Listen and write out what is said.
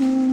Mm-hmm.